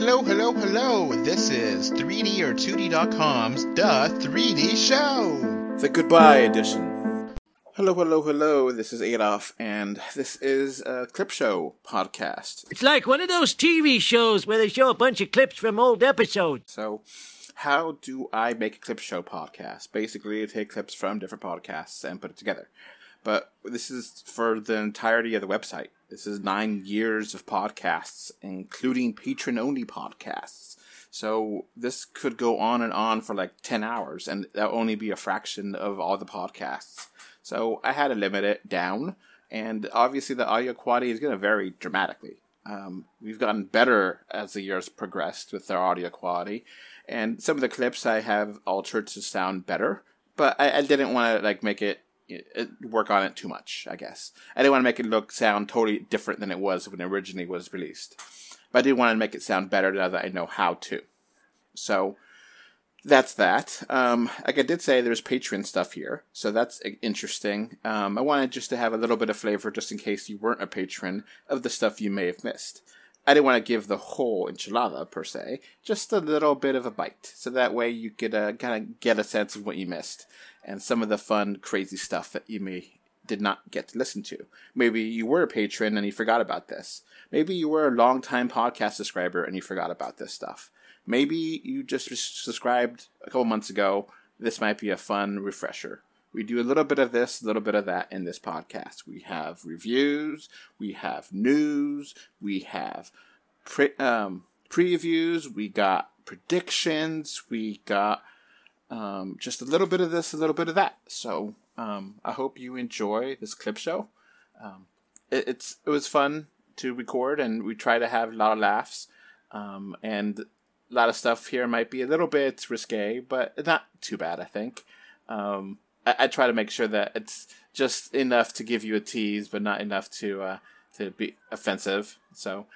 Hello, hello, hello. This is 3D or 2D.com's The 3D Show. The goodbye edition. Hello, hello, hello. This is Adolf, and this is a clip show podcast. It's like one of those TV shows where they show a bunch of clips from old episodes. So, how do I make a clip show podcast? Basically, I take clips from different podcasts and put it together. But this is for the entirety of the website. This is nine years of podcasts, including patron only podcasts. So this could go on and on for like 10 hours, and that'll only be a fraction of all the podcasts. So I had to limit it down, and obviously the audio quality is going to vary dramatically. Um, we've gotten better as the years progressed with our audio quality, and some of the clips I have altered to sound better, but I, I didn't want to like make it work on it too much, I guess. I didn't want to make it look sound totally different than it was when it originally was released. But I did want to make it sound better now that I know how to. So that's that. Um, like I did say, there's Patreon stuff here, so that's interesting. Um, I wanted just to have a little bit of flavor, just in case you weren't a patron, of the stuff you may have missed. I didn't want to give the whole enchilada per se, just a little bit of a bite, so that way you could uh, kind of get a sense of what you missed and some of the fun, crazy stuff that you may did not get to listen to. Maybe you were a patron and you forgot about this. Maybe you were a long-time podcast subscriber and you forgot about this stuff. Maybe you just subscribed a couple months ago. This might be a fun refresher. We do a little bit of this, a little bit of that in this podcast. We have reviews, we have news, we have pre- um, previews, we got predictions, we got um, just a little bit of this, a little bit of that. So um, I hope you enjoy this clip show. Um, it, it's it was fun to record, and we try to have a lot of laughs. Um, and a lot of stuff here might be a little bit risque, but not too bad, I think. Um, I, I, try to make sure that it's just enough to give you a tease, but not enough to uh, to be offensive. So,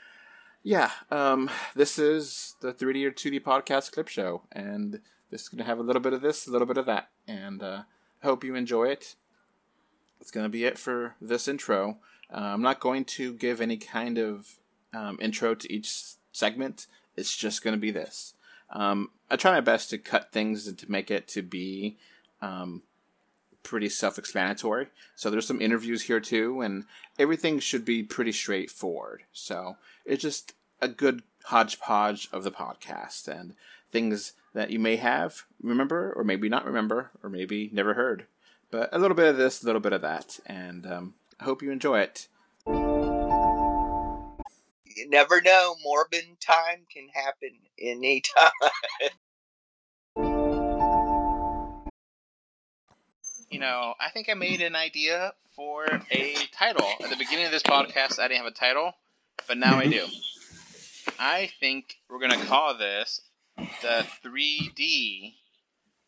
yeah, um, this is the 3D or 2D podcast clip show, and this is going to have a little bit of this, a little bit of that, and uh, I hope you enjoy it. It's going to be it for this intro. Uh, I'm not going to give any kind of um, intro to each segment. It's just going to be this. Um, I try my best to cut things and to make it to be um, pretty self-explanatory. So there's some interviews here too, and everything should be pretty straightforward. So it's just a good hodgepodge of the podcast and things that you may have remember or maybe not remember or maybe never heard. But a little bit of this, a little bit of that, and um, I hope you enjoy it. You never know. Morbid time can happen anytime. you know, I think I made an idea for a title. At the beginning of this podcast, I didn't have a title, but now I do. I think we're going to call this the 3D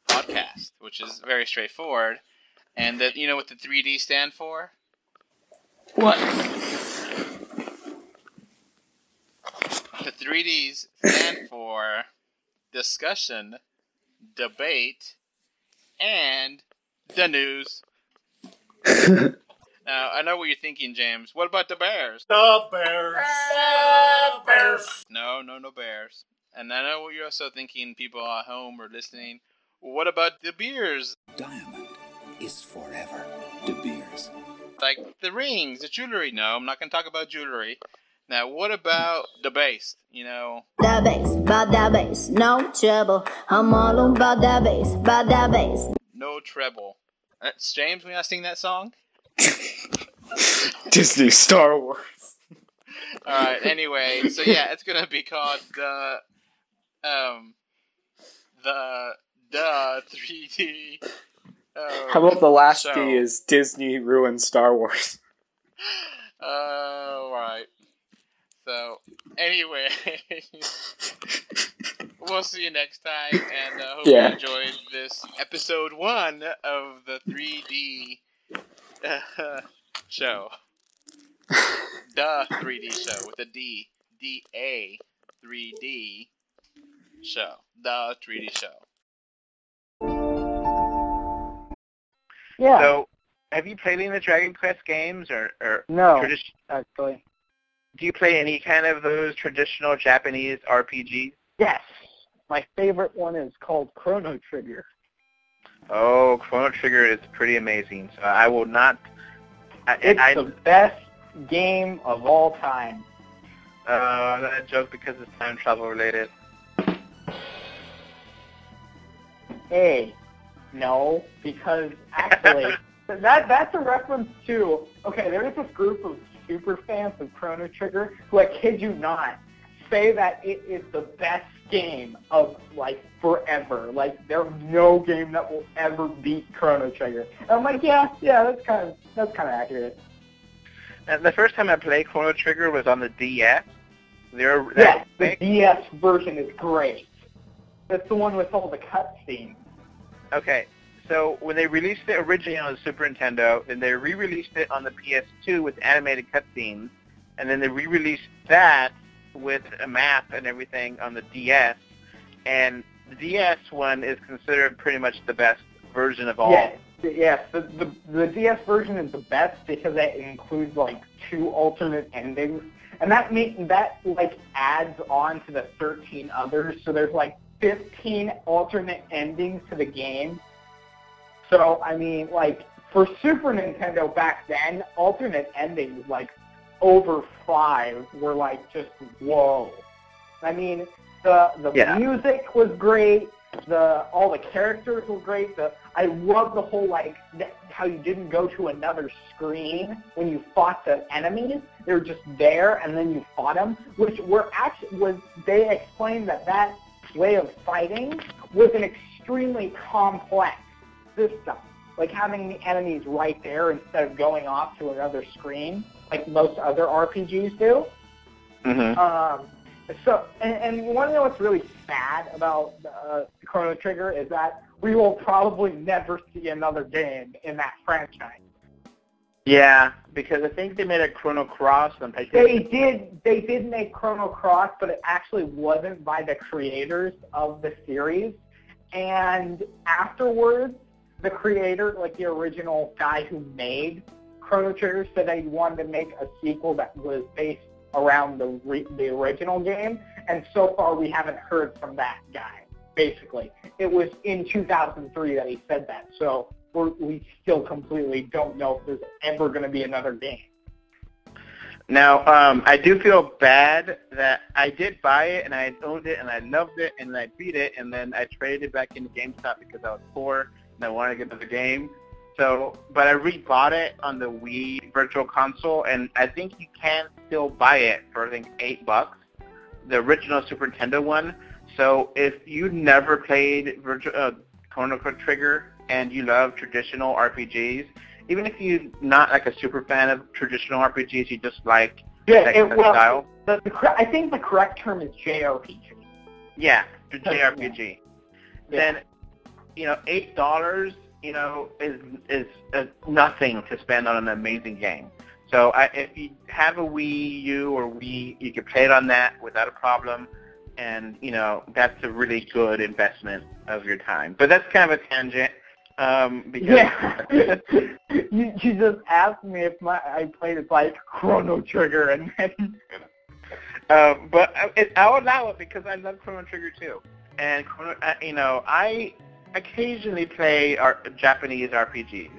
podcast, which is very straightforward. And that you know what the 3D stand for? What? The 3Ds stand for discussion, debate, and the news. now, I know what you're thinking, James. What about the Bears? The Bears. The Bears. No, no, no Bears. And I know what you're also thinking, people at home or listening. What about the beers? Diamond is forever. De Beers. Like the rings, the jewelry. No, I'm not going to talk about jewelry. Now, what about the bass? You know, the bass, about that bass, no trouble. I'm all about that bass, about that bass. No treble. That's uh, James. We not sing that song. Disney Star Wars. All right. Anyway, so yeah, it's gonna be called the um, the the 3D. Um, How about the last show. D is Disney ruined Star Wars? Uh, right. So, anyway, we'll see you next time, and uh, hope yeah. you enjoyed this episode one of the 3D uh, show. the 3D show with a D. D A 3D show, the 3D show. Yeah. So, have you played any of the Dragon Quest games or, or no? Tradition- actually. do you play any kind of those traditional Japanese RPGs? Yes. My favorite one is called Chrono Trigger. Oh, Chrono Trigger is pretty amazing. So I will not. I, It's I, the best game of all time. uh, that joke because it's time travel related. A. No, because actually, that that's a reference to. Okay, there is this group of super fans of Chrono Trigger who, I kid you not, say that it is the best game of like forever. Like there's no game that will ever beat Chrono Trigger. And I'm like, yeah, yeah, that's kind of that's kind of accurate. And the first time I played Chrono Trigger was on the DS. There, Yeah, the DS version is great. That's the one with all the cutscenes. Okay, so when they released it originally on the Super Nintendo, then they re-released it on the PS2 with animated cutscenes, and then they re-released that with a map and everything on the DS, and the DS one is considered pretty much the best version of all. Yes, yes. The, the the DS version is the best because it includes like two alternate endings, and that make that like adds on to the 13 others. So there's like 15 alternate endings to the game. So I mean, like for Super Nintendo back then, alternate endings like over five were like just whoa. I mean, the the Yeah. music was great. The all the characters were great. The I love the whole like th- how you didn't go to another screen when you fought the enemies. They were just there, and then you fought them, which were actually was they explained that that way of fighting was an extremely complex system. Like having the enemies right there instead of going off to another screen, like most other RPGs do. Mm-hmm. Um, so, and, and you want to know what's really sad about uh, Chrono Trigger is that we will probably never see another game in that franchise. Yeah, because I think they made a Chrono Cross and They did, they did make Chrono Cross, but it actually wasn't by the creators of the series. And afterwards, the creator, like the original guy who made Chrono Trigger, said they wanted to make a sequel that was based around the re- the original game. And so far, we haven't heard from that guy. Basically, it was in 2003 that he said that. So we still completely don't know if there's ever going to be another game. Now, um, I do feel bad that I did buy it and I owned it and I loved it and I beat it and then I traded it back into GameStop because I was poor and I wanted to get another game. So, but I rebought it on the Wii Virtual Console and I think you can still buy it for I think eight bucks, the original Super Nintendo one. So if you never played Virtual uh, Chrono Trigger and you love traditional RPGs, even if you're not like a super fan of traditional RPGs, you just like Yeah, that it, of well, style. the, the, I think the correct term is JRPG. Yeah, the JRPG. Then, you know, eight dollars, you know, is is uh, nothing to spend on an amazing game. So I, if you have a Wii U or Wii, you can play it on that without a problem, and you know that's a really good investment of your time. But that's kind of a tangent. Um, because Yeah. you, you just asked me if my I played it like Chrono Trigger, and then Um, but I- it, I'll allow it because I love Chrono Trigger too. And Chrono, uh, you know, I occasionally play our Japanese RPGs,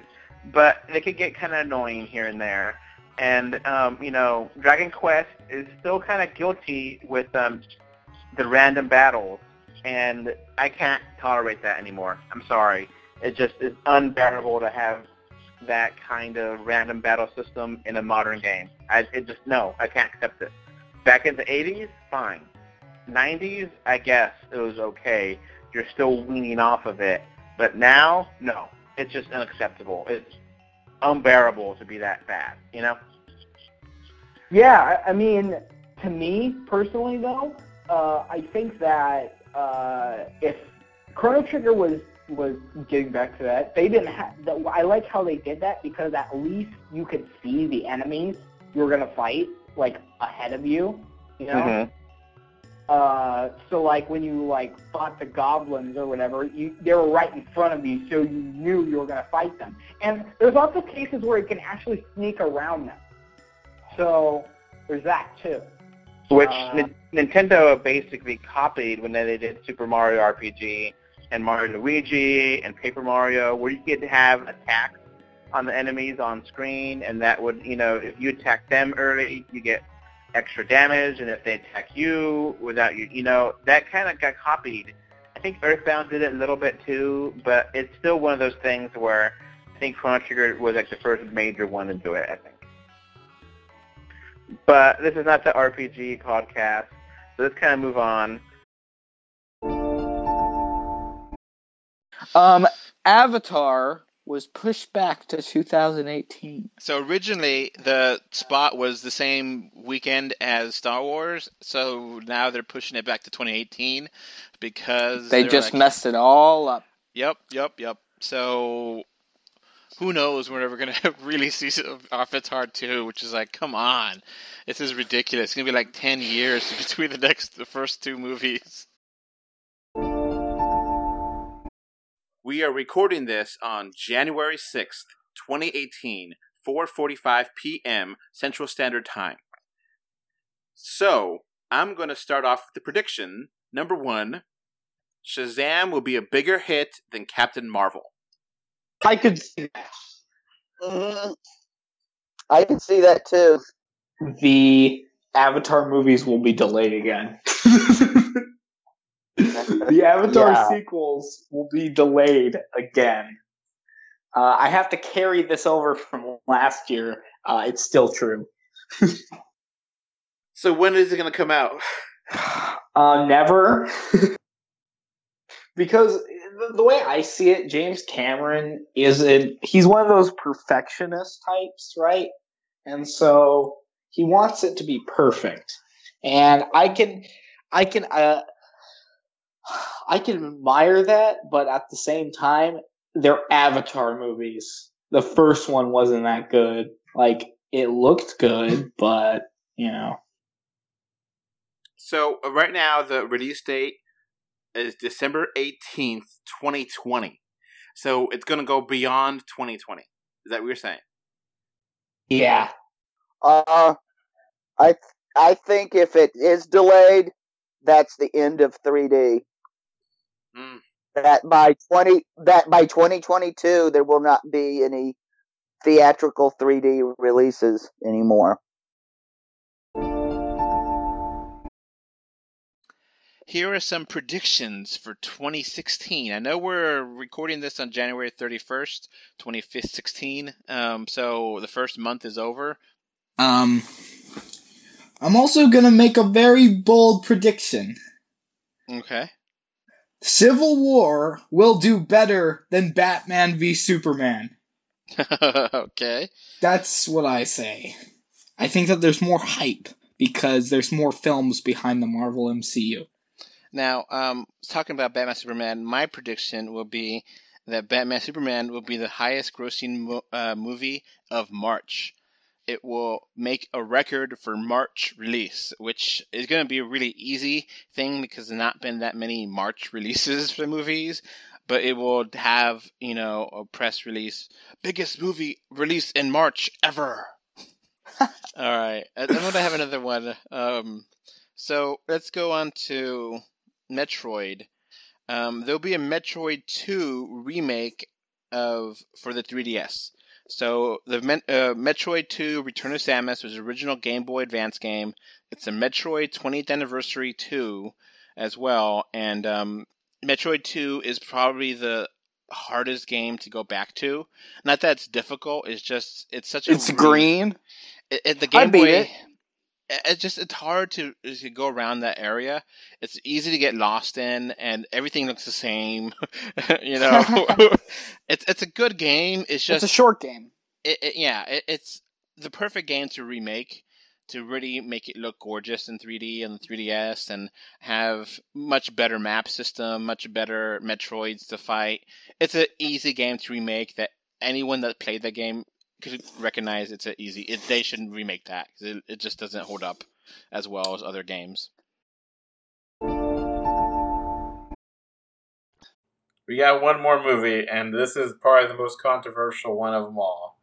but they could get kind of annoying here and there. And um, you know, Dragon Quest is still kind of guilty with um, the random battles, and I can't tolerate that anymore. I'm sorry. It just is unbearable to have that kind of random battle system in a modern game. I it just no, I can't accept it. Back in the 80s, fine. 90s, I guess it was okay. You're still weaning off of it. But now, no. It's just unacceptable. It's unbearable to be that bad, you know? yeah, I mean, to me personally though, uh, I think that uh, if Chrono Trigger was was getting back to that, they didn't have. The, I like how they did that because at least you could see the enemies you were gonna fight like ahead of you, you know. Mm-hmm. Uh, so like when you like fought the goblins or whatever, you they were right in front of you, so you knew you were gonna fight them. And there's also cases where you can actually sneak around them. So there's that too. Which Uh, N- Nintendo basically copied when they did Super Mario RPG and Mario Luigi and Paper Mario, where you could have attacks on the enemies on screen, and that would, you know, if you attack them early, you get extra damage, and if they attack you without you, you know, that kind of got copied. I think Earthbound did it a little bit too, but it's still one of those things where I think Chrono Trigger was like the first major one to do it. I think. But this is not the RPG podcast, so let's kind of move on. Um, Avatar was pushed back to 2018. So originally the spot was the same weekend as Star Wars, so now they're pushing it back to 2018 because They just like, messed it all up. Yep, yep, yep. So who knows when we're gonna really see Avatar 2, which is like, come on, this is ridiculous. It's gonna be like 10 years between the next, the first two movies. We are recording this on January 6th, 2018, 4:45 p.m. Central Standard Time. So, I'm going to start off with the prediction. Number 1, Shazam will be a bigger hit than Captain Marvel. I could see that. Mhm. I can see that too. the Avatar movies will be delayed again. the Avatar Yeah. sequels will be delayed again. Uh, I have to carry this over from last year. Uh, it's still true. So, when is it going to come out? Uh, never. because the, the way I see it, James Cameron is a, he's one of those perfectionist types, right? And so he wants it to be perfect. And I can, I can, uh, I can admire that, but at the same time, they're Avatar movies. The first one wasn't that good. Like, it looked good, but, you know. So, uh, right now, the release date is December 18th, 2020. So, it's going to go beyond 2020. Is that what you're saying? Yeah. Uh, I I think if it is delayed, that's the end of 3D. Mm. That by 20 that by 2022 there will not be any theatrical 3D releases anymore. Here are some predictions for 2016. I know we're recording this on January 31st, 2016. Um, so the first month is over. Um, I'm also gonna make a very bold prediction. Okay. Civil War will do better than Batman v Superman. okay. That's what I say. I think that there's more hype because there's more films behind the Marvel MCU. Now, um, talking about Batman Superman, my prediction will be that Batman Superman will be the highest grossing mo- uh, movie of March. It will make a record for March release, which is going to be a really easy thing because there's not been that many March releases for movies. But it will have, you know, a press release, biggest movie release in March ever. All right, I'm going to have another one. Um, so let's go on to Metroid. Um, there'll be a Metroid 2 remake of for the 3DS. So the uh, Metroid 2 Return of Samus was the original Game Boy Advance game. It's a Metroid 20th Anniversary 2 as well, and um, Metroid 2 is probably the hardest game to go back to. Not that it's difficult; it's just it's such a It's re- green. It, it- the Game beat Boy. it. It's just it's hard to, to go around that area. It's easy to get lost in, and everything looks the same. you know, it's it's a good game. It's just it's a short game. it, it, yeah, it, it's the perfect game to remake to really make it look gorgeous in 3D and the 3DS and have much better map system, much better Metroids to fight. It's an easy game to remake that anyone that played the game could recognize it's an easy. It, they shouldn't remake that 'cause it, it just doesn't hold up as well as other games. We got one more movie, and this is probably the most controversial one of them all.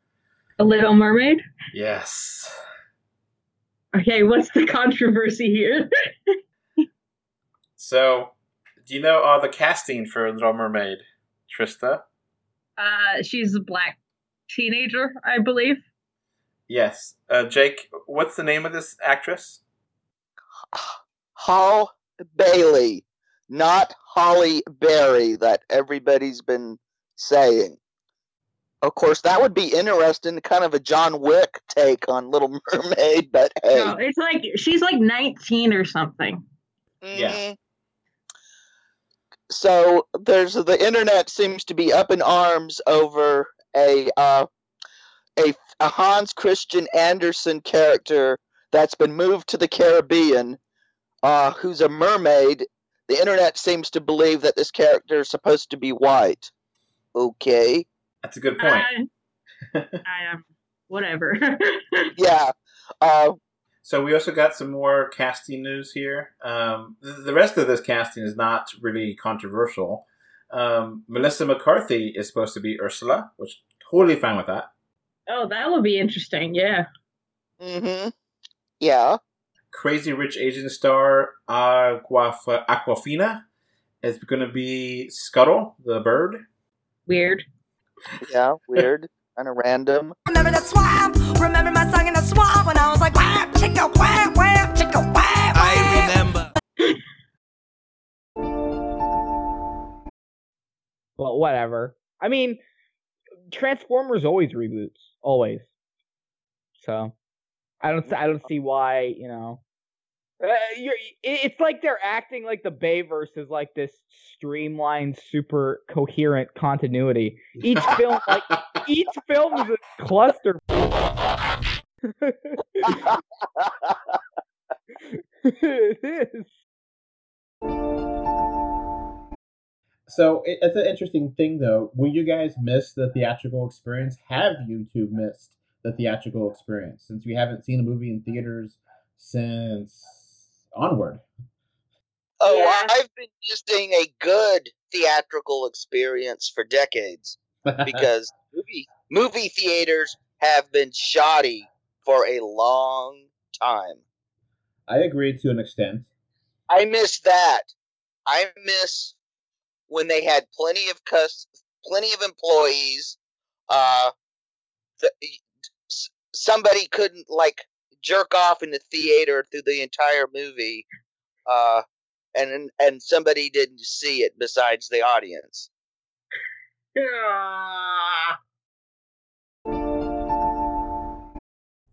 A Little Mermaid? Yes. Okay, what's the controversy here? So, do you know all the casting for Little Mermaid, Trista? Uh, she's a black teenager, I believe. Yes. Uh, Jake, what's the name of this actress? Halle Bailey, not Halle Berry, that everybody's been saying. Of course, that would be interesting, kind of a John Wick take on Little Mermaid, but hey. No, it's like she's like 19 or something. Yeah. So there's the internet seems to be up in arms over a uh, a, a Hans Christian Andersen character that's been moved to the Caribbean, uh, who's a mermaid. The internet seems to believe that this character is supposed to be white. Okay. That's a good point. I, I am whatever. Yeah. Uh, So we also got some more casting news here. Um, the, the rest of this casting is not really controversial. Um, Melissa McCarthy is supposed to be Ursula, which totally fine with that. oh, that would be interesting. Yeah. mm-hmm. Yeah. Crazy Rich Asian star Aquaf- Awkwafina is going to be Scuttle, the bird. Weird. Yeah. Weird. kind of random. Remember the swamp? Remember my song in the swamp when I was like, wham, chicka, wham, wham, chicka, wham, I remember. Well, whatever. I mean, Transformers always reboots, always. So, I don't, I don't see why you know. Uh, you're, it's like they're acting like the Bayverse is like this streamlined, super coherent continuity. Each film, like each film is a cluster. it is. So it, it's an interesting thing, though. Will you guys miss the theatrical experience? Have you two missed the theatrical experience since we haven't seen a movie in theaters since Onward? Oh, I've been missing a good theatrical experience for decades because movie movie theaters have been shoddy for a long time. I agree to an extent. I miss that. I miss when they had plenty of cus- plenty of employees. Uh, th- somebody couldn't like jerk off in the theater through the entire movie, uh, and and somebody didn't see it besides the audience.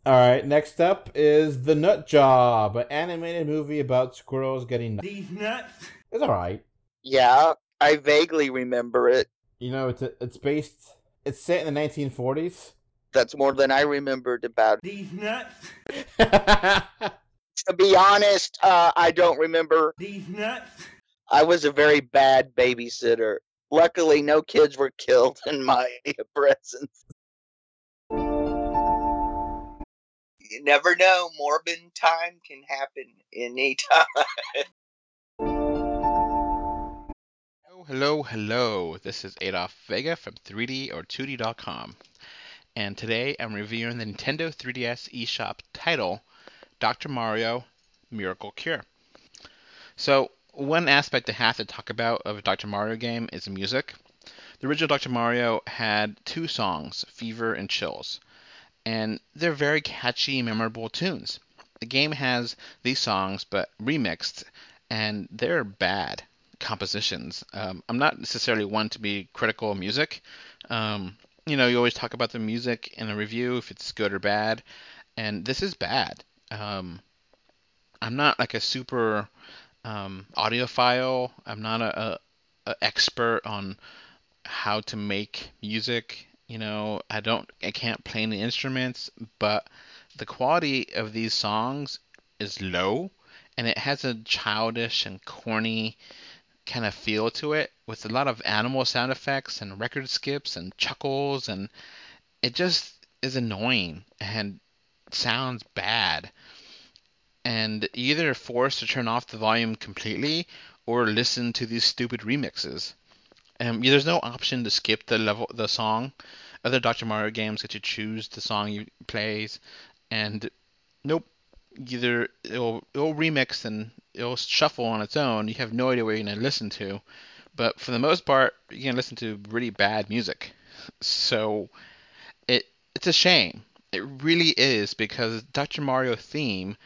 All right, next up is The Nut Job, an animated movie about squirrels getting nuts. These nuts? It's all right. Yeah, I vaguely remember it. You know, it's it's based. It's set in the 1940s. That's more than I remembered about it. These nuts. To be honest, uh, I don't remember. These nuts. I was a very bad babysitter. Luckily, no kids were killed in my presence. You never know. Morbid time can happen anytime. hello, hello. This is Adolf Vega from 3D or 2D.com. And today I'm reviewing the Nintendo 3DS eShop title, Dr. Mario Miracle Cure. So, one aspect I have to talk about of a Dr. Mario game is music. The original Dr. Mario had two songs, Fever and Chills, and they're very catchy, memorable tunes. The game has these songs, but remixed, and they're bad compositions. Um, I'm not necessarily one to be critical of music. Um, you know, you always talk about the music in a review if it's good or bad, and this is bad. Um, I'm not like a super um, audiophile. I'm not a, a, a expert on how to make music. You know, I don't, I can't play any instruments, but the quality of these songs is low, and it has a childish and corny kind of feel to it with a lot of animal sound effects and record skips and chuckles and it just is annoying and sounds bad and either forced to turn off the volume completely or listen to these stupid remixes um, there's no option to skip the level the song other Dr. Mario games let you choose the song you plays and nope either it'll it'll remix and it'll shuffle on its own. You have no idea what you're gonna listen to, but for the most part, you're gonna listen to really bad music. So it it's a shame. It really is because Dr. Mario theme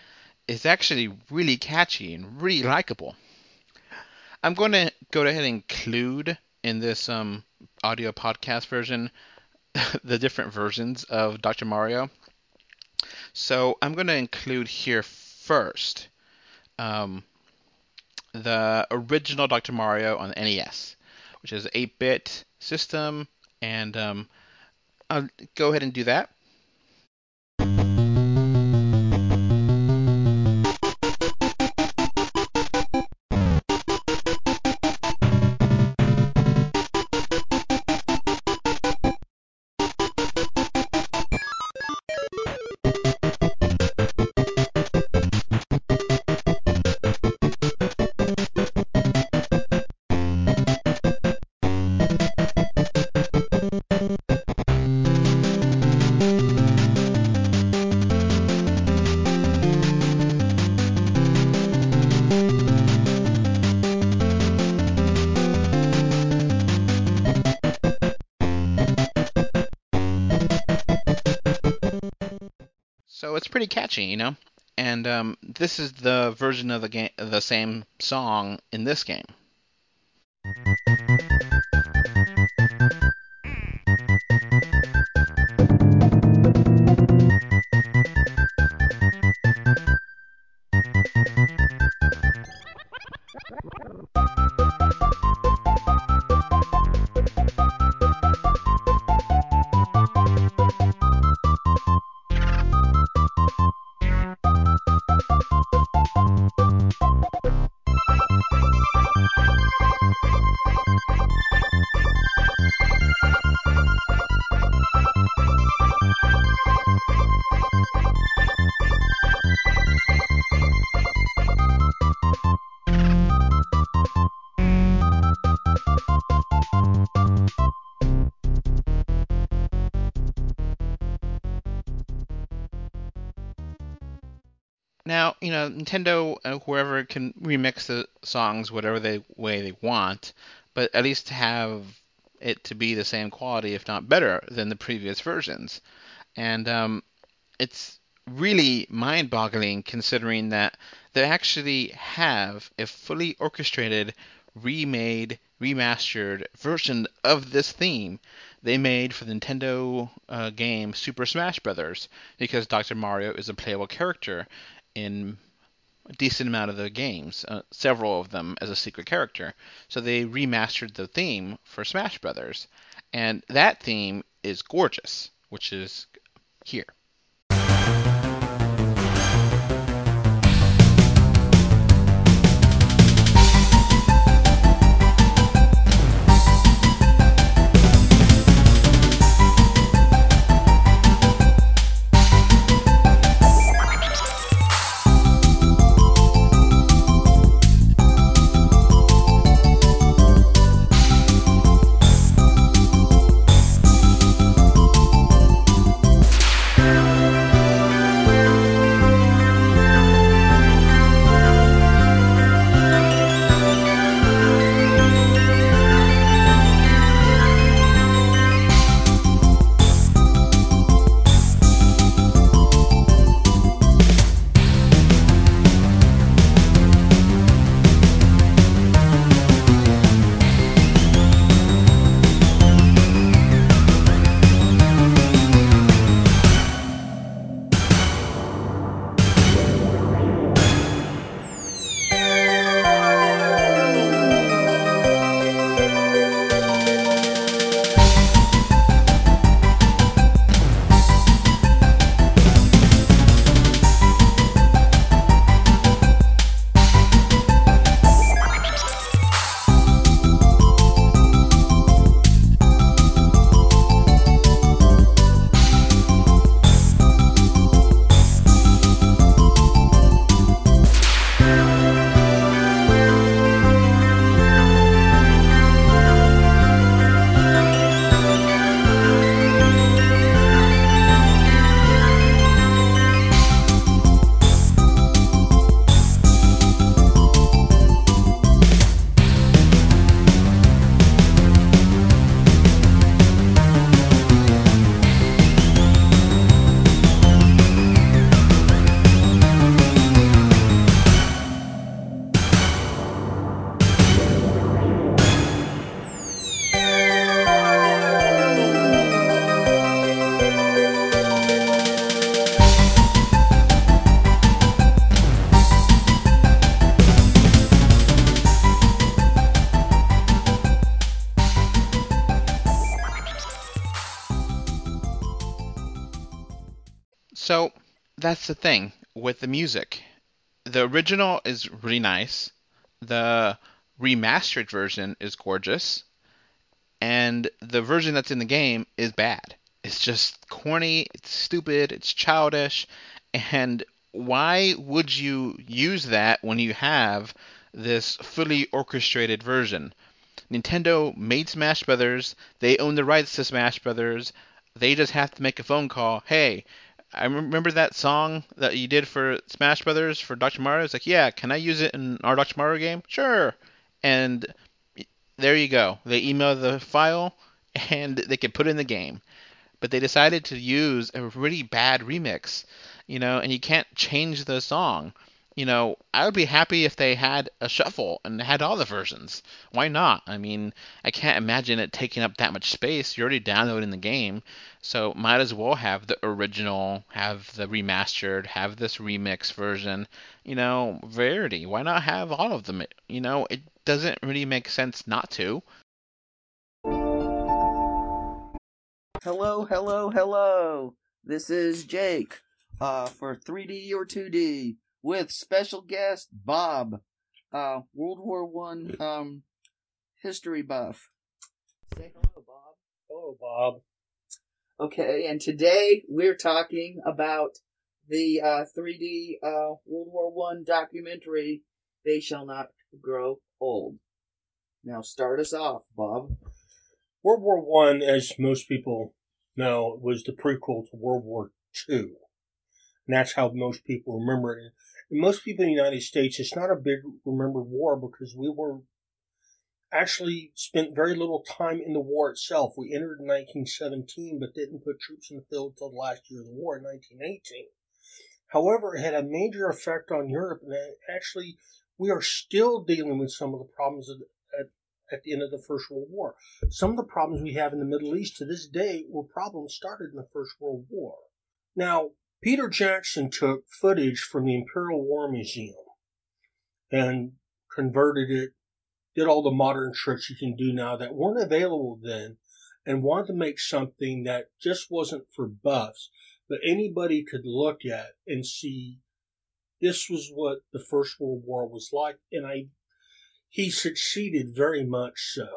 is actually really catchy and really likable. I'm going to go ahead and include in this um, audio podcast version the different versions of Dr. Mario. So I'm going to include here first um, the original Dr. Mario on NES, which is an 8-bit system, and um, I'll go ahead and do that. So it's pretty catchy, you know. And um, this is the version of the game, the same song in this game. Nintendo, uh, whoever can remix the songs whatever they way they want, but at least have it to be the same quality, if not better, than the previous versions. And um, it's really mind-boggling considering that they actually have a fully orchestrated, remade, remastered version of this theme they made for the Nintendo uh, game Super Smash Bros. because Dr. Mario is a playable character in a decent amount of the games, uh, several of them as a secret character. So they remastered the theme for Smash Brothers, and that theme is gorgeous, which is here. With the music. The original is really nice. The remastered version is gorgeous. And the version that's in the game is bad. It's just corny, it's stupid, it's childish. And why would you use that when you have this fully orchestrated version? Nintendo made Smash Brothers. They own the rights to Smash Brothers. They just have to make a phone call. Hey, I remember that song that you did for Smash Brothers for Dr. Mario. It's like, yeah, can I use it in our Dr. Mario game? Sure. And there you go. They email the file and they can put it in the game. But they decided to use a really bad remix, you know, and you can't change the song. You know, I would be happy if they had a shuffle and had all the versions. Why not? I mean, I can't imagine it taking up that much space. You're already downloading the game, so might as well have the original, have the remastered, have this remix version. You know, Verity. Why not have all of them? You know, it doesn't really make sense not to. Hello, hello, hello. This is Jake uh, for 3D or 2D with special guest Bob, uh, World War One um, history buff. Say hello, Bob. Hello, Bob. Okay, and today we're talking about the uh, 3D uh, World War One documentary. They shall not grow old. Now, start us off, Bob. World War One, as most people know, was the prequel to World War Two. And that's how most people remember it. Most people in the United States, it's not a big remembered war because we were actually spent very little time in the war itself. We entered in 1917, but didn't put troops in the field until the last year of the war in 1918. However, it had a major effect on Europe, and actually, we are still dealing with some of the problems at, at the end of the First World War. Some of the problems we have in the Middle East to this day were problems started in the First World War. Now, Peter Jackson took footage from the Imperial War Museum and converted it, did all the modern tricks you can do now that weren't available then, and wanted to make something that just wasn't for buffs, but anybody could look at and see this was what the First World War was like, and I he succeeded very much so.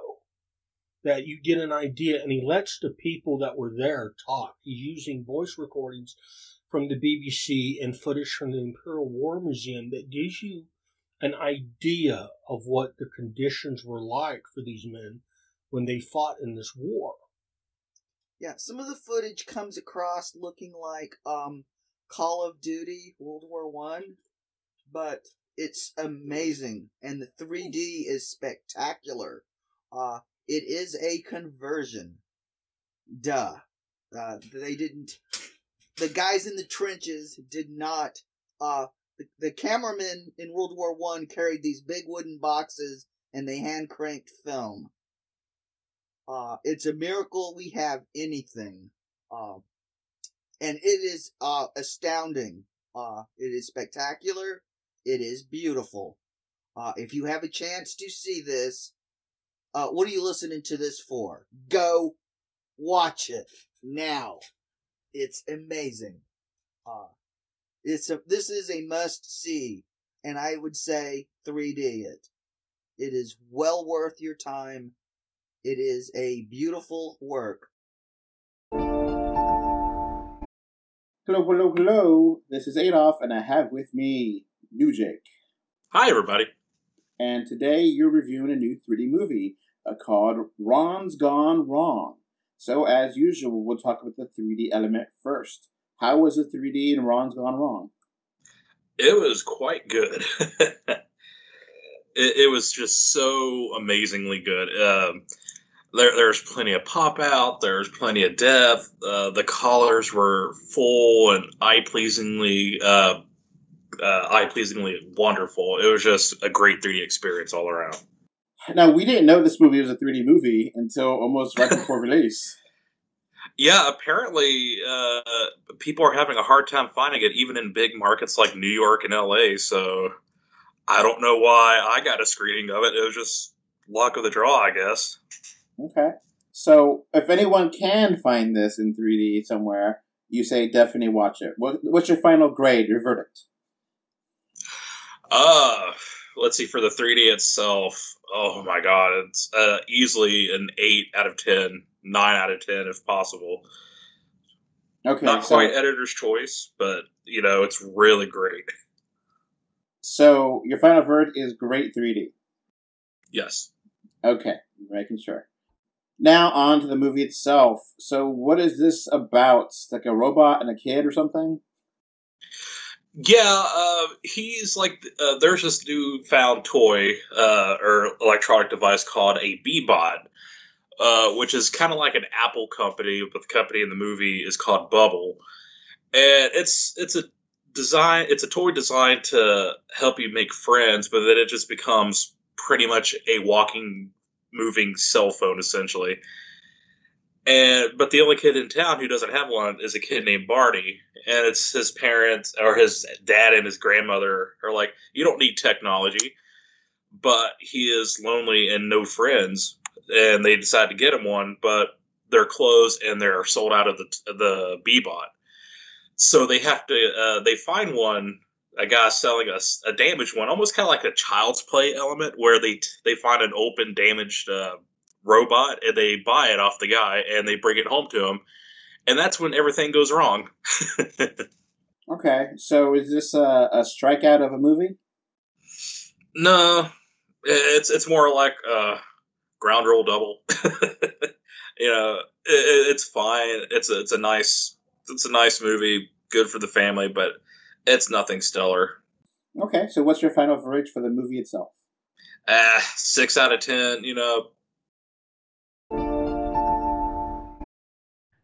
That you get an idea, and he lets the people that were there talk. He's using voice recordings from the BBC and footage from the Imperial War Museum that gives you an idea of what the conditions were like for these men when they fought in this war. Yeah, some of the footage comes across looking like um, Call of Duty World War One, but it's amazing, and the 3D is spectacular. Uh, it is a conversion. Duh. Uh, they didn't. The guys in the trenches did not. Uh, the, the cameramen in World War One carried these big wooden boxes and they hand cranked film. Uh, it's a miracle we have anything. Uh, and it is uh, astounding. Uh, it is spectacular. It is beautiful. Uh, if you have a chance to see this, uh, what are you listening to this for? Go watch it now. It's amazing. Uh, it's a, this is a must see, and I would say 3D it. It is well worth your time. It is a beautiful work. Hello, hello, hello. This is Adolf, and I have with me New Jake. Hi, everybody. And today you're reviewing a new 3D movie uh, called Ron's Gone Wrong. So, as usual, we'll talk about the 3D element first. How was the 3D in Ron's Gone Wrong? It was quite good. it, it, was just so amazingly good. Um, there, there's plenty of pop out. There's plenty of depth. Uh, the colors were full and eye pleasingly, uh, uh, eye pleasingly wonderful. It was just a great 3D experience all around. Now we didn't know this movie was a 3D movie until almost right before release. Yeah, apparently uh, people are having a hard time finding it, even in big markets like New York and LA. So I don't know why I got a screening of it. It was just luck of the draw, I guess. Okay. So if anyone can find this in 3D somewhere, you say definitely watch it. What, what's your final grade, your verdict? Uh, let's see. For the 3D itself, oh my god, it's uh, easily an eight out of ten, nine out of ten if possible. Okay, Not so- quite editor's choice, but you know, it's really great. So your final verdict is great 3D. Yes. Okay, making sure. Now on to the movie itself. So what is this about? It's like a robot and a kid or something? Yeah, uh, he's like, uh, there's this newfound toy uh, or electronic device called a B-Bot, uh, which is kind of like an Apple company, but the company in the movie is called Bubble, and it's it's a design, it's a toy designed to help you make friends, but then it just becomes pretty much a walking, moving cell phone essentially. And but the only kid in town who doesn't have one is a kid named Barney, and it's his parents or his dad and his grandmother are like, "You don't need technology," but he is lonely and no friends, and they decide to get him one, but they're closed and they're sold out of the the B-Bot. So they have to uh, they find one a guy selling us a damaged one, almost kind of like a child's play element, where they they find an open damaged uh, robot and they buy it off the guy and they bring it home to him, and that's when everything goes wrong. Okay, so is this a, a strikeout of a movie? No, it's it's more like a ground roll double. you know, it, it's fine. It's a it's a nice it's a nice movie, good for the family, but it's nothing stellar. Okay, so what's your final verdict for the movie itself? Ah, six out of ten. You know,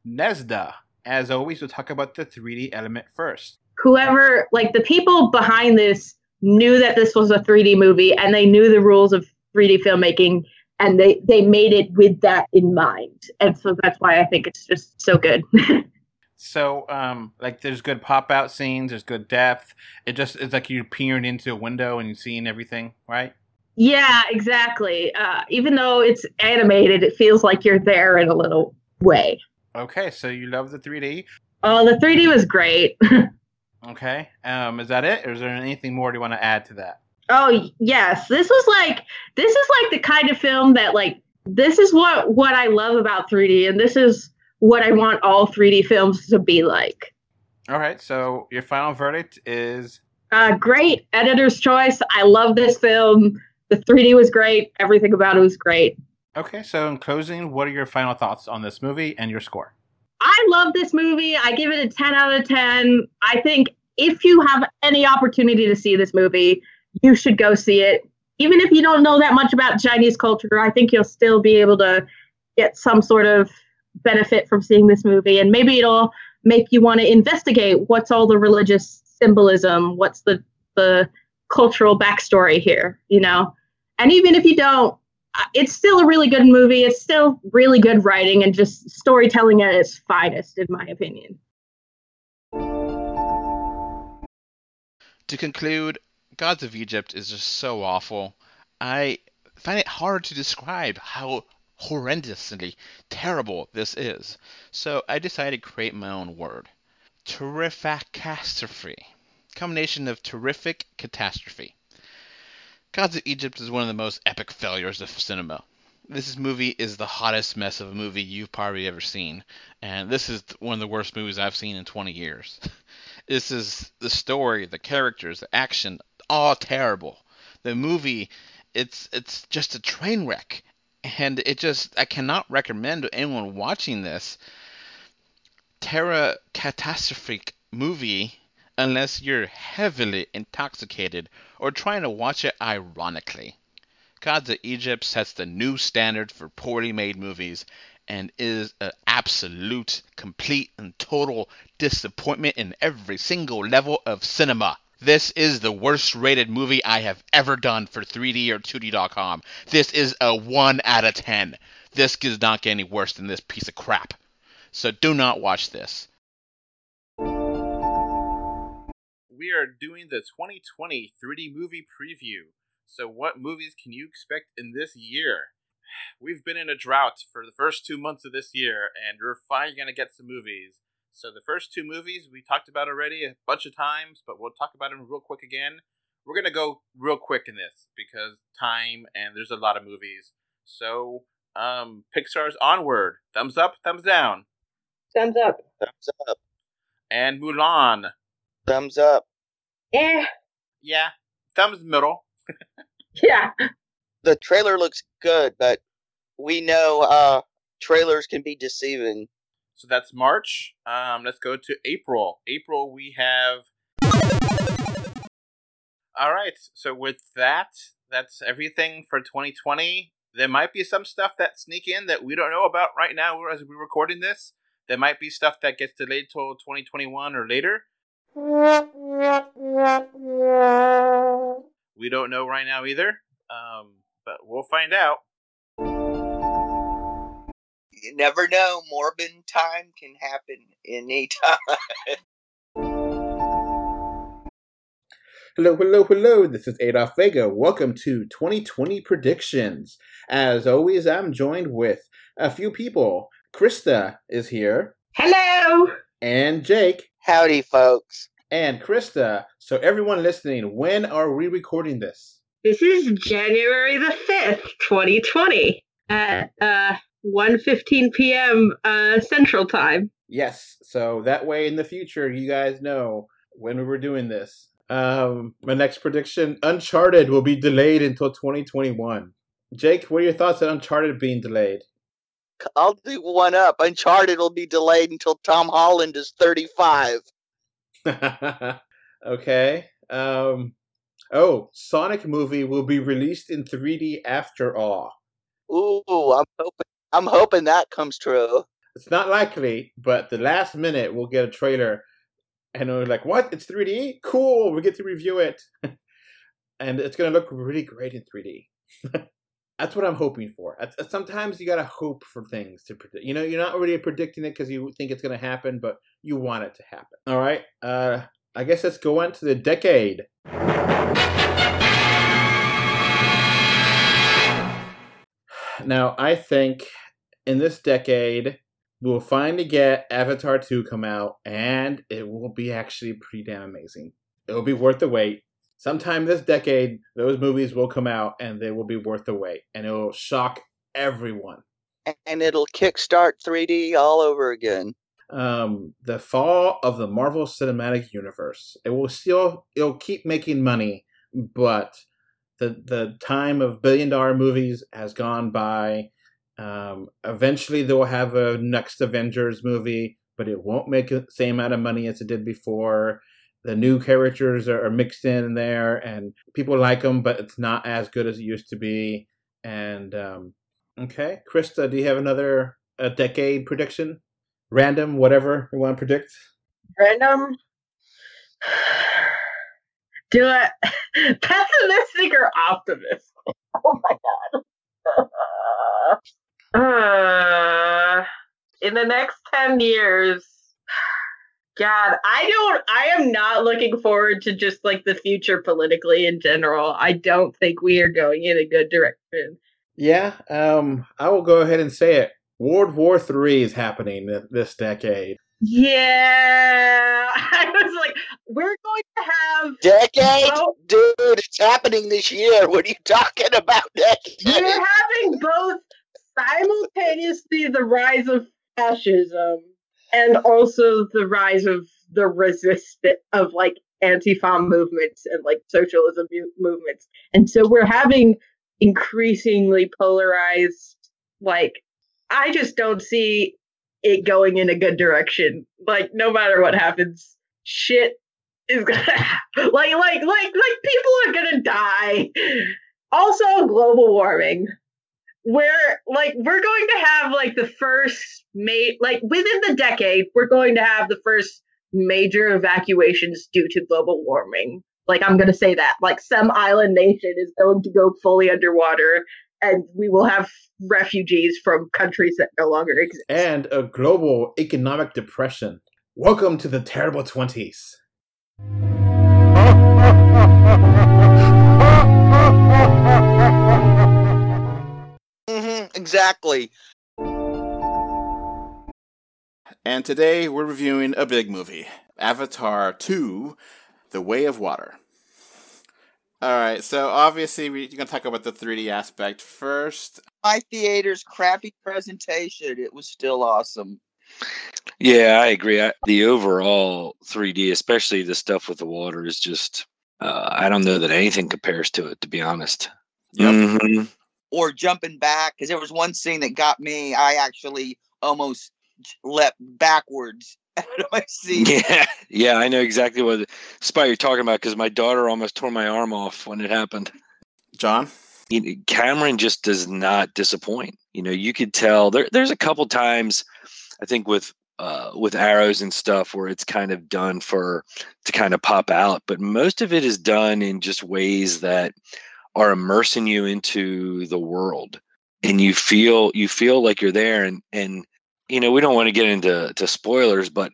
Ne Zha. As always, we'll talk about the 3D element first. whoever like the people behind this knew that this was a 3D movie and they knew the rules of 3D filmmaking and they they made it with that in mind. And so that's why I think it's just so good. So, um, like, there's good pop out scenes. There's good depth. It just it's like you're peering into a window and you're seeing everything, right? yeah, exactly. Uh, even though it's animated, it feels like you're there in a little way. Okay, so you love the 3D. Oh, the 3D was great. Okay, um, is that it, or is there anything more you want to add to that? Oh yes, this was like this is like the kind of film that like this is what what I love about 3D, and this is what I want all 3D films to be like. All right, so your final verdict is Uh, great editor's choice. I love this film. The 3D was great. Everything about it was great. Okay. So, in closing, what are your final thoughts on this movie and your score? I love this movie. I give it a 10 out of 10. I think if you have any opportunity to see this movie, you should go see it. Even if you don't know that much about Chinese culture, I think you'll still be able to get some sort of benefit from seeing this movie. And maybe it'll make you want to investigate what's all the religious symbolism, what's the, the cultural backstory here, you know? And even if you don't, it's still a really good movie. It's still really good writing and just storytelling at its finest, in my opinion. To conclude, Gods of Egypt is just so awful. I find it hard to describe how horrendously terrible this is. So I decided to create my own word. Terrificastrophe. Combination of terrific catastrophe. Gods of Egypt is one of the most epic failures of cinema. This movie is the hottest mess of a movie you've probably ever seen, and this is one of the worst movies I've seen in 20 years. this is the story, the characters, the action, all terrible. The movie, it's it's just a train wreck, and it just I cannot recommend to anyone watching this terra catastrophic movie unless you're heavily intoxicated or trying to watch it ironically. Gods of Egypt sets the new standard for poorly made movies and is an absolute, complete, and total disappointment in every single level of cinema. This is the worst rated movie I have ever done for 3D or 2D.com. This is a 1 out of 10. This does not get any worse than this piece of crap. So do not watch this. We are doing the 2020 3D movie preview. So, what movies can you expect in this year? We've been in a drought for the first two months of this year, and we're finally going to get some movies. So the first two movies we talked about already a bunch of times, but we'll talk about them real quick again. We're gonna go real quick in this because time and there's a lot of movies. So, um, Pixar's Onward, thumbs up, thumbs down, Thumbs up. Thumbs up. and Mulan, Thumbs up. Eh. yeah, thumbs middle. Yeah. The trailer looks good, but we know uh, trailers can be deceiving. So that's March. Um, let's go to April. April, we have. All right. So with that, that's everything for 2020. There might be some stuff that sneak in that we don't know about right now as we're recording this. There might be stuff that gets delayed till 2021 or later. We don't know right now either. Um, but we'll find out. You never know. Morbid time can happen anytime. Hello, hello, hello. This is Adolf Vega. Welcome to 2020 Predictions. As always, I'm joined with a few people. Krista is here. Hello. And Jake. Howdy, folks. And Krista. So, everyone listening, when are we recording this? This is January the 5th, 2020 at uh 1:15 p.m. uh Central Time. Yes. So, that way in the future, you guys know when we were doing this. Um, my next prediction Uncharted will be delayed until 2021. Jake, what are your thoughts on Uncharted being delayed? I'll do one up. Uncharted will be delayed until Tom Holland is 35. okay. Um, oh, Sonic movie will be released in 3D after all. Ooh, I'm hoping I'm hoping that comes true. It's not likely, but the last minute we'll get a trailer and we're like, what? It's 3D? Cool, we get to review it. and it's going to look really great in 3D. That's what I'm hoping for. Sometimes you got to hope for things to predict. You know, you're not really predicting it because you think it's to happen, but you want it to happen. All right. Uh, I guess let's go on to the decade. Now, I think in this decade, we'll finally get Avatar 2 come out, and it will be actually pretty damn amazing. It will be worth the wait. Sometime this decade, those movies will come out, and they will be worth the wait, and it will shock everyone. And it'll kickstart 3D all over again. um, the fall of the Marvel Cinematic Universe. It will still it'll keep making money, but the the time of billion dollar movies has gone by. Um, eventually, they'll have a next Avengers movie, but it won't make the same amount of money as it did before. The new characters are, are mixed in there, and people like them, but it's not as good as it used to be. And um, okay, Krista, do you have another a decade prediction? random, whatever you want to predict? Random. Do it. Pessimistic or optimistic? Oh my god. uh, in the next 10 years. God, I don't, I am not looking forward to just like the future politically in general. I don't think we are going in a good direction. Yeah, um, I will go ahead and say it. World War Three is happening this decade. Yeah. I was like, we're going to have. Decade? Well- Dude, it's happening this year. What are you talking about, decade? We're having both simultaneously the rise of fascism and also the rise of the resistance of like anti-fa movements and like socialism movements. And so we're having increasingly polarized like I just don't see it going in a good direction. Like no matter what happens, shit is gonna like like like like people are gonna die. Also global warming we're like we're going to have like the first mate like within the decade we're going to have the first major evacuations due to global warming. Like i'm going to say that. Like some island nation is going to go fully underwater and we will have refugees from countries that no longer exist. And a global economic depression. Welcome to the terrible 20s exactly. And today we're reviewing a big movie Avatar 2 The Way of Water. Alright, so obviously we're going to talk about the 3D aspect first. My theater's crappy presentation. It was still awesome. Yeah, I agree. I, the overall 3D, especially the stuff with the water, is just. Uh, I don't know that anything compares to it, to be honest. Mhm. Or jumping back, because there was one scene that got me. I actually almost leapt backwards out of my seat. Yeah, yeah, I know exactly what spot you're talking about because my daughter almost tore my arm off when it happened. John, Cameron just does not disappoint. You know, you could tell there. There's a couple times, I think with uh, with arrows and stuff where it's kind of done for to kind of pop out, but most of it is done in just ways that are immersing you into the world, and you feel you feel like you're there. And and you know, we don't want to get into to spoilers, but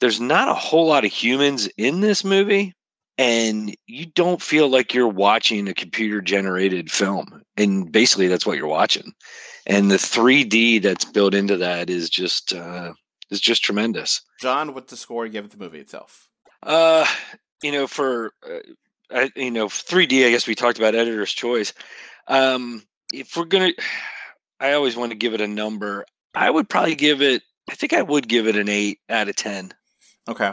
there's not a whole lot of humans in this movie. And you don't feel like you're watching a computer generated film. And basically that's what you're watching. And the 3d that's built into that is just uh is just tremendous. John, what's the score you give the movie itself? uh you know for uh, I, you know 3d i guess we talked about editor's choice um if we're gonna i always want to give it a number i would probably give it i think i would give it an 8 out of 10 Okay.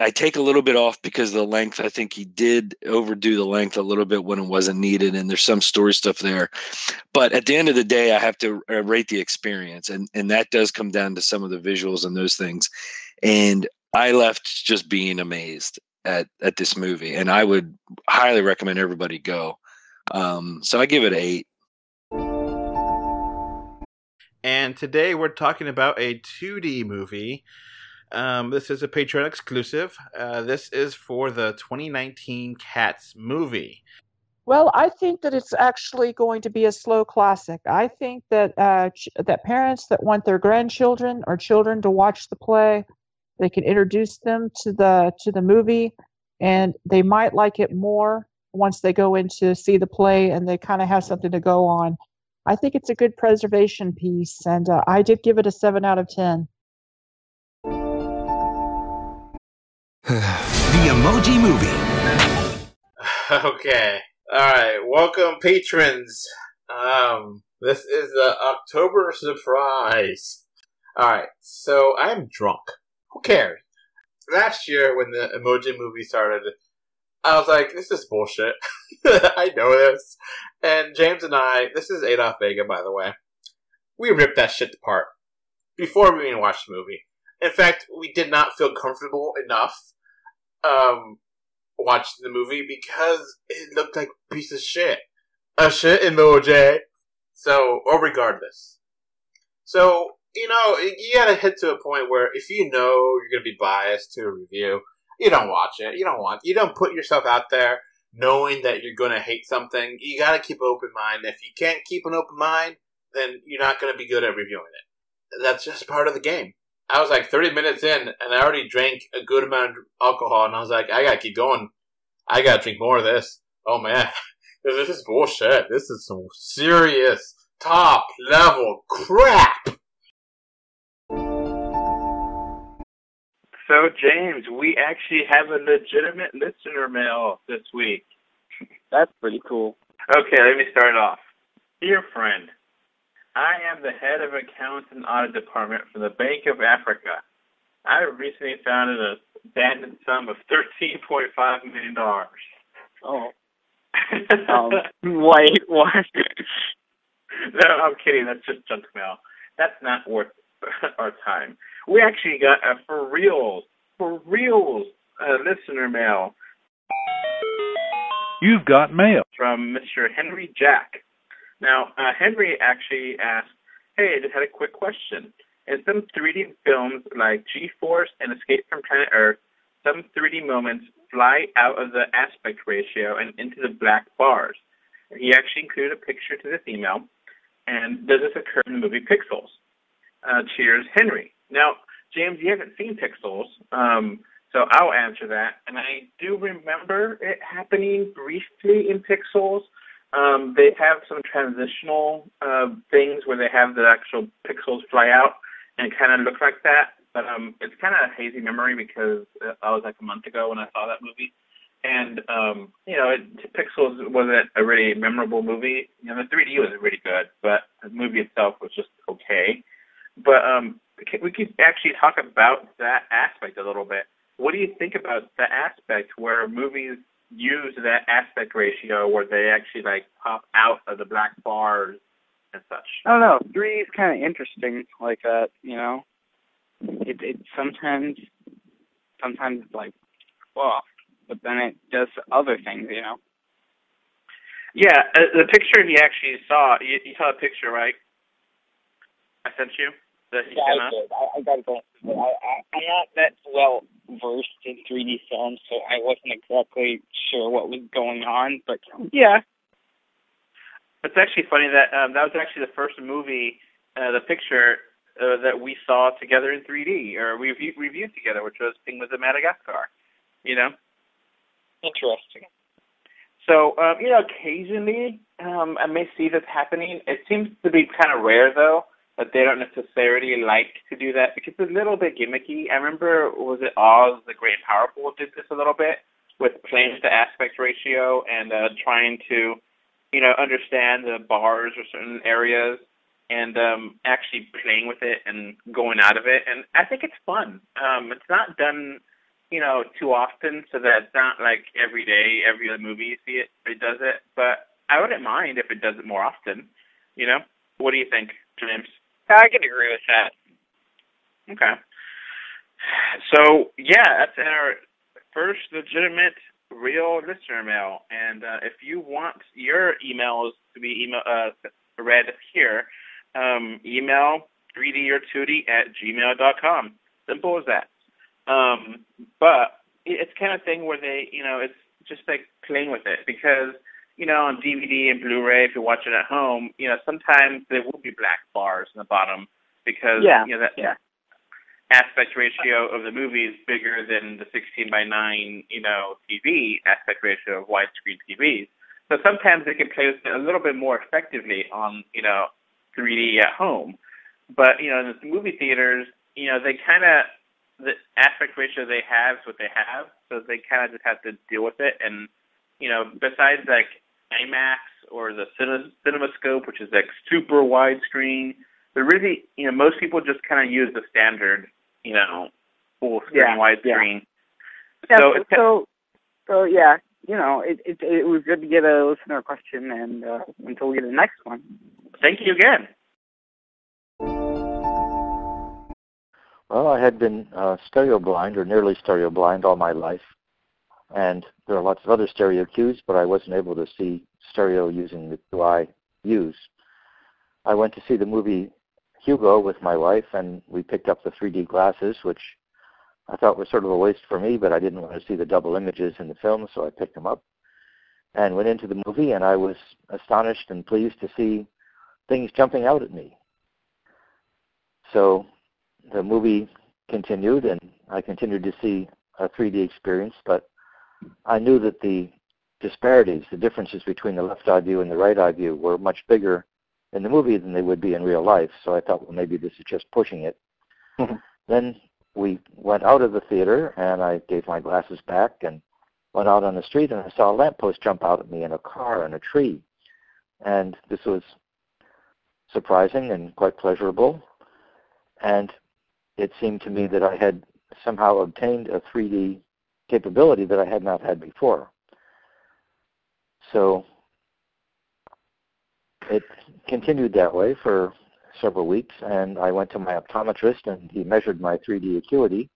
I take a little bit off because of the length. I think he did overdo the length a little bit when it wasn't needed, and there's some story stuff there. But at the end of the day, I have to uh, rate the experience, and and that does come down to some of the visuals and those things. And I left just being amazed at at this movie, and I would highly recommend everybody go. Um, so I give it an eight. And today we're talking about a 2D movie. Um, this is a Patreon exclusive. Uh, this is for the 2019 Cats movie. Well, I think that it's actually going to be a slow classic. I think that uh, ch- that parents that want their grandchildren or children to watch the play, they can introduce them to the to the movie, and they might like it more once they go in to see the play and they kind of have something to go on. I think it's a good preservation piece, and uh, I did give it a seven out of ten. The Emoji Movie. Okay. All right. Welcome, patrons. Um, this is the October surprise. All right. So I'm drunk. Who cares? Last year, when the Emoji movie started, I was like, "This is bullshit." I know this. And James and I, this is Adolf Vega, by the way. We ripped that shit apart before we even watched the movie. In fact, we did not feel comfortable enough um, watching the movie because it looked like a piece of shit. A shit emoji. So, or regardless. So, you know, you gotta hit to a point where if you know you're gonna be biased to a review, you don't watch it. You don't want, you don't put yourself out there knowing that you're gonna hate something. You gotta keep an open mind. If you can't keep an open mind, then you're not gonna be good at reviewing it. That's just part of the game. I was like 30 minutes in, and I already drank a good amount of alcohol, and I was like, I gotta keep going. I gotta drink more of this. Oh man, this is bullshit. This is some serious top level crap. So, James, we actually have a legitimate listener mail this week. That's pretty cool. Okay, let me start off. Dear friend, I am the head of accounts and audit department for the Bank of Africa. I recently found an abandoned sum of $13.5 million. Oh. Um, wait, what? no, I'm kidding. That's just junk mail. That's not worth our time. We actually got a for reals, for reals, uh, listener mail You've got mail. from Mr. Henry Jack. Now, uh, Henry actually asked, "Hey, I just had a quick question. In some 3D films like G-Force and Escape from Planet Earth, some 3D moments fly out of the aspect ratio and into the black bars. He actually included a picture to this email. And does this occur in the movie Pixels? Uh, cheers, Henry. Now, James, you haven't seen Pixels, um, so I'll answer that. And I do remember it happening briefly in Pixels. Um, they have some transitional uh, things where they have the actual pixels fly out and kind of look like that. but um, it's kind of a hazy memory because uh, I was like a month ago when I saw that movie, and um, you know, it, Pixels wasn't a really memorable movie. You know, the 3D was really good, but the movie itself was just okay. But um, we could- we actually talk about that aspect a little bit. What do you think about the aspect where movies use that aspect ratio where they actually like pop out of the black bars and such? I don't know. Three is kind of interesting like that. You know, it it sometimes sometimes it's like off, but then it does other things. You know. Yeah, uh, the picture he actually saw. You, you saw a picture, right? I sent you. That he Yeah, sent I did. I, I gotta go. I, I, I'm not that well versed in 3D films, so I wasn't exactly sure what was going on. But yeah, It's actually funny that um, that was actually the first movie, uh, the picture uh, that we saw together in 3D or we review, reviewed together, which was Penguins of Madagascar. You know. interesting. So, um, you know, occasionally um, I may see this happening. It seems to be kind of rare, though, that they don't necessarily like to do that because it's a little bit gimmicky. I remember, was it Oz the Great and Powerful did this a little bit with playing with the aspect ratio and uh, trying to, you know, understand the bars or certain areas and um, actually playing with it and going out of it. And I think it's fun. Um, it's not done you know, too often, so that it's not like every day, every movie you see it, it does it. But I wouldn't mind if it does it more often. You know, what do you think, James? I can agree with that. Okay. So yeah, that's our first legitimate real listener mail. And uh, if you want your emails to be email uh, read here, um, email 3D or 2D at gmail.com. Simple as that. Um, but it's kind of thing where they, you know, it's just like playing with it because, you know, on DVD and Blu-ray, if you're watching at home, you know, sometimes there will be black bars in the bottom because, Yeah, you know, that yeah. aspect ratio of the movie is bigger than the 16 by 9, you know, TV aspect ratio of widescreen TVs. So sometimes they can play with it a little bit more effectively on, you know, 3D at home. But, you know, in the movie theaters, you know, they kind of, the aspect ratio they have is what they have, so they kind of just have to deal with it. And, you know, besides like IMAX or the cine- CinemaScope, which is like super widescreen, they're really, you know, most people just kind of use the standard, you know, full screen Yeah, widescreen. Yeah, So so, so, so yeah, you know, it, it it was good to get a listener question, and uh, until we get the next one. Thank you again. Well, I had been uh, stereo blind or nearly stereo blind all my life, and there are lots of other stereo cues, but I wasn't able to see stereo using the two I use. I went to see the movie Hugo with my wife, and we picked up the 3D glasses, which I thought was sort of a waste for me, but I didn't want to see the double images in the film, so I picked them up and went into the movie, and I was astonished and pleased to see things jumping out at me. So the movie continued, and I continued to see a 3D experience, but I knew that the disparities, the differences between the left eye view and the right eye view were much bigger in the movie than they would be in real life. So I thought, well, maybe this is just pushing it. Mm-hmm. then we went out of the theater, and I gave my glasses back and went out on the street, and I saw a lamppost jump out at me in a car and a tree. And this was surprising and quite pleasurable. And it seemed to me that I had somehow obtained a 3D capability that I had not had before. So it continued that way for several weeks, and I went to my optometrist, and he measured my 3D acuity,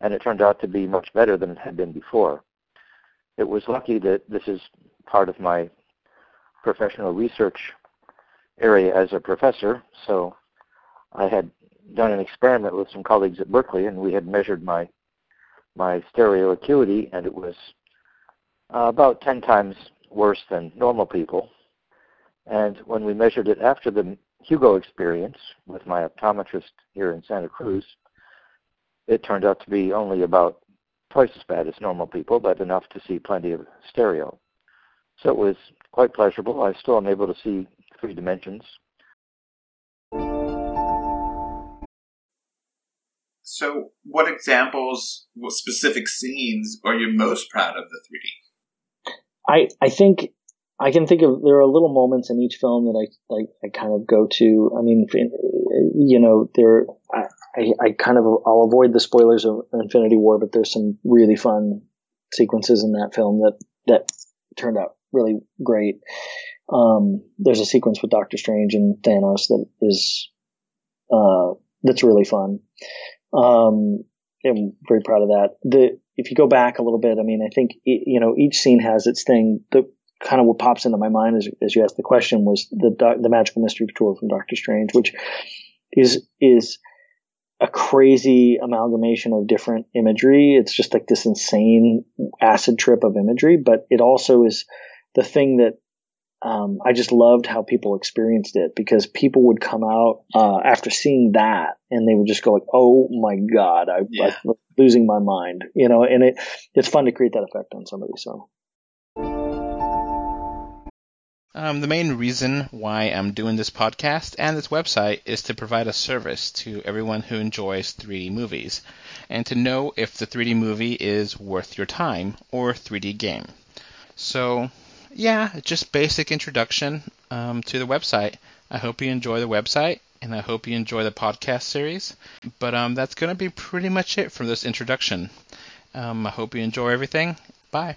and it turned out to be much better than it had been before. It was lucky that this is part of my professional research area as a professor, so I had done an experiment with some colleagues at Berkeley, and we had measured my my stereo acuity, and it was uh, about 10 times worse than normal people. And when we measured it after the Hugo experience with my optometrist here in Santa Cruz, it turned out to be only about twice as bad as normal people, but enough to see plenty of stereo. So it was quite pleasurable. I still am able to see three dimensions. So, what examples, what specific scenes are you most proud of the 3D? I I think I can think of there are little moments in each film that I I, I kind of go to. I mean, you know, there I, I, kind of I'll avoid the spoilers of Infinity War, but there's some really fun sequences in that film that that turned out really great. Um, there's a sequence with Doctor Strange and Thanos that is uh, that's really fun. Um, I'm very proud of that. The if you go back a little bit, I mean, I think you know each scene has its thing. The kind of what pops into my mind as, as you asked the question was the the magical mystery tour from Doctor Strange, which is is a crazy amalgamation of different imagery. It's just like this insane acid trip of imagery, but it also is the thing that um, I just loved how people experienced it because people would come out uh, after seeing that and they would just go like, "Oh my god, I, yeah. I'm losing my mind," you know. And it it's fun to create that effect on somebody. So. Um, the main reason why I'm doing this podcast and this website is to provide a service to everyone who enjoys 3D movies and to know if the 3D movie is worth your time or 3D game. So, yeah, just basic introduction um, to the website. I hope you enjoy the website and I hope you enjoy the podcast series. But um, that's going to be pretty much it for this introduction. Um, I hope you enjoy everything. Bye.